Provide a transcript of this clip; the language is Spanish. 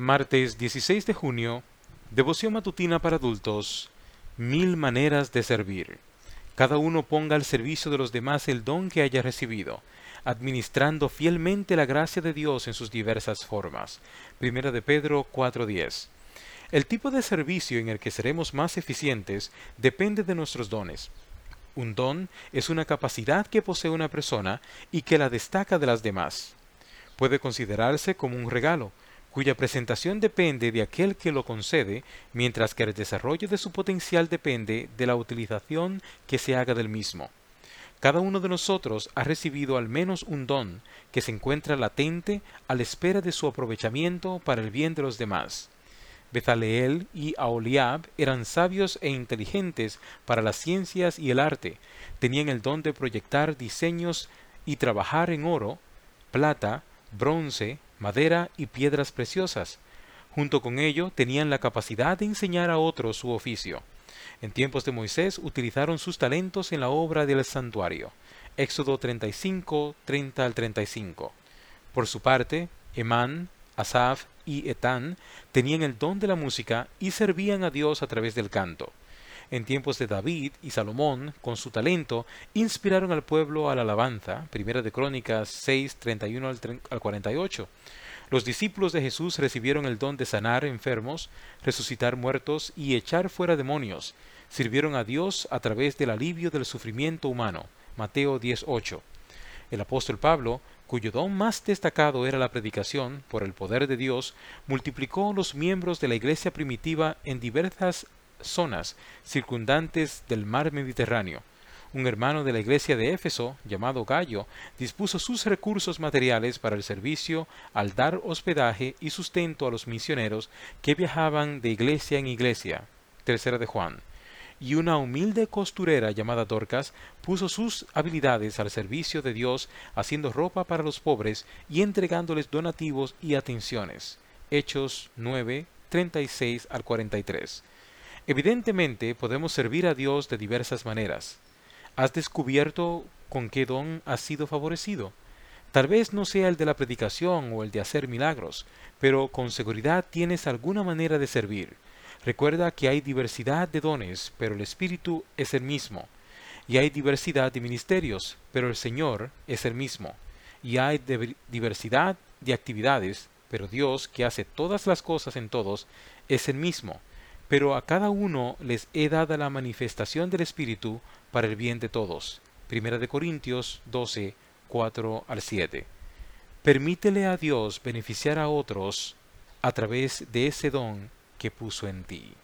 Martes 16 de junio, devoción matutina para adultos, mil maneras de servir. Cada uno ponga al servicio de los demás el don que haya recibido, administrando fielmente la gracia de Dios en sus diversas formas. Primera de Pedro 4:10. El tipo de servicio en el que seremos más eficientes depende de nuestros dones. Un don es una capacidad que posee una persona y que la destaca de las demás. Puede considerarse como un regalo, cuya presentación depende de aquel que lo concede, mientras que el desarrollo de su potencial depende de la utilización que se haga del mismo. Cada uno de nosotros ha recibido al menos un don que se encuentra latente a la espera de su aprovechamiento para el bien de los demás. Bezaleel y Aholiab eran sabios e inteligentes para las ciencias y el arte, tenían el don de proyectar diseños y trabajar en oro, plata, bronce, madera y piedras preciosas. Junto con ello tenían la capacidad de enseñar a otros su oficio. En tiempos de Moisés utilizaron sus talentos en la obra del santuario. Éxodo 35, 30 al 35. Por su parte, Emán, Asaf y Etán tenían el don de la música y servían a Dios a través del canto. En tiempos de David y Salomón, con su talento, inspiraron al pueblo a la alabanza. Primera de Crónicas 6, 31 al 48. Los discípulos de Jesús recibieron el don de sanar enfermos, resucitar muertos y echar fuera demonios. Sirvieron a Dios a través del alivio del sufrimiento humano. Mateo 10:8. El apóstol Pablo, cuyo don más destacado era la predicación por el poder de Dios, multiplicó los miembros de la iglesia primitiva en diversas zonas circundantes del mar Mediterráneo. Un hermano de la iglesia de Éfeso, llamado Gallo, dispuso sus recursos materiales para el servicio al dar hospedaje y sustento a los misioneros que viajaban de iglesia en iglesia. Tercera de Juan. Y una humilde costurera llamada Dorcas puso sus habilidades al servicio de Dios haciendo ropa para los pobres y entregándoles donativos y atenciones. Hechos 9, 36 al 43. Evidentemente podemos servir a Dios de diversas maneras. ¿Has descubierto con qué don has sido favorecido? Tal vez no sea el de la predicación o el de hacer milagros, pero con seguridad tienes alguna manera de servir. Recuerda que hay diversidad de dones, pero el Espíritu es el mismo. Y hay diversidad de ministerios, pero el Señor es el mismo. Y hay diversidad de actividades, pero Dios, que hace todas las cosas en todos, es el mismo pero a cada uno les he dado la manifestación del Espíritu para el bien de todos. Primera de Corintios 12, 4 al 7. Permítele a Dios beneficiar a otros a través de ese don que puso en ti.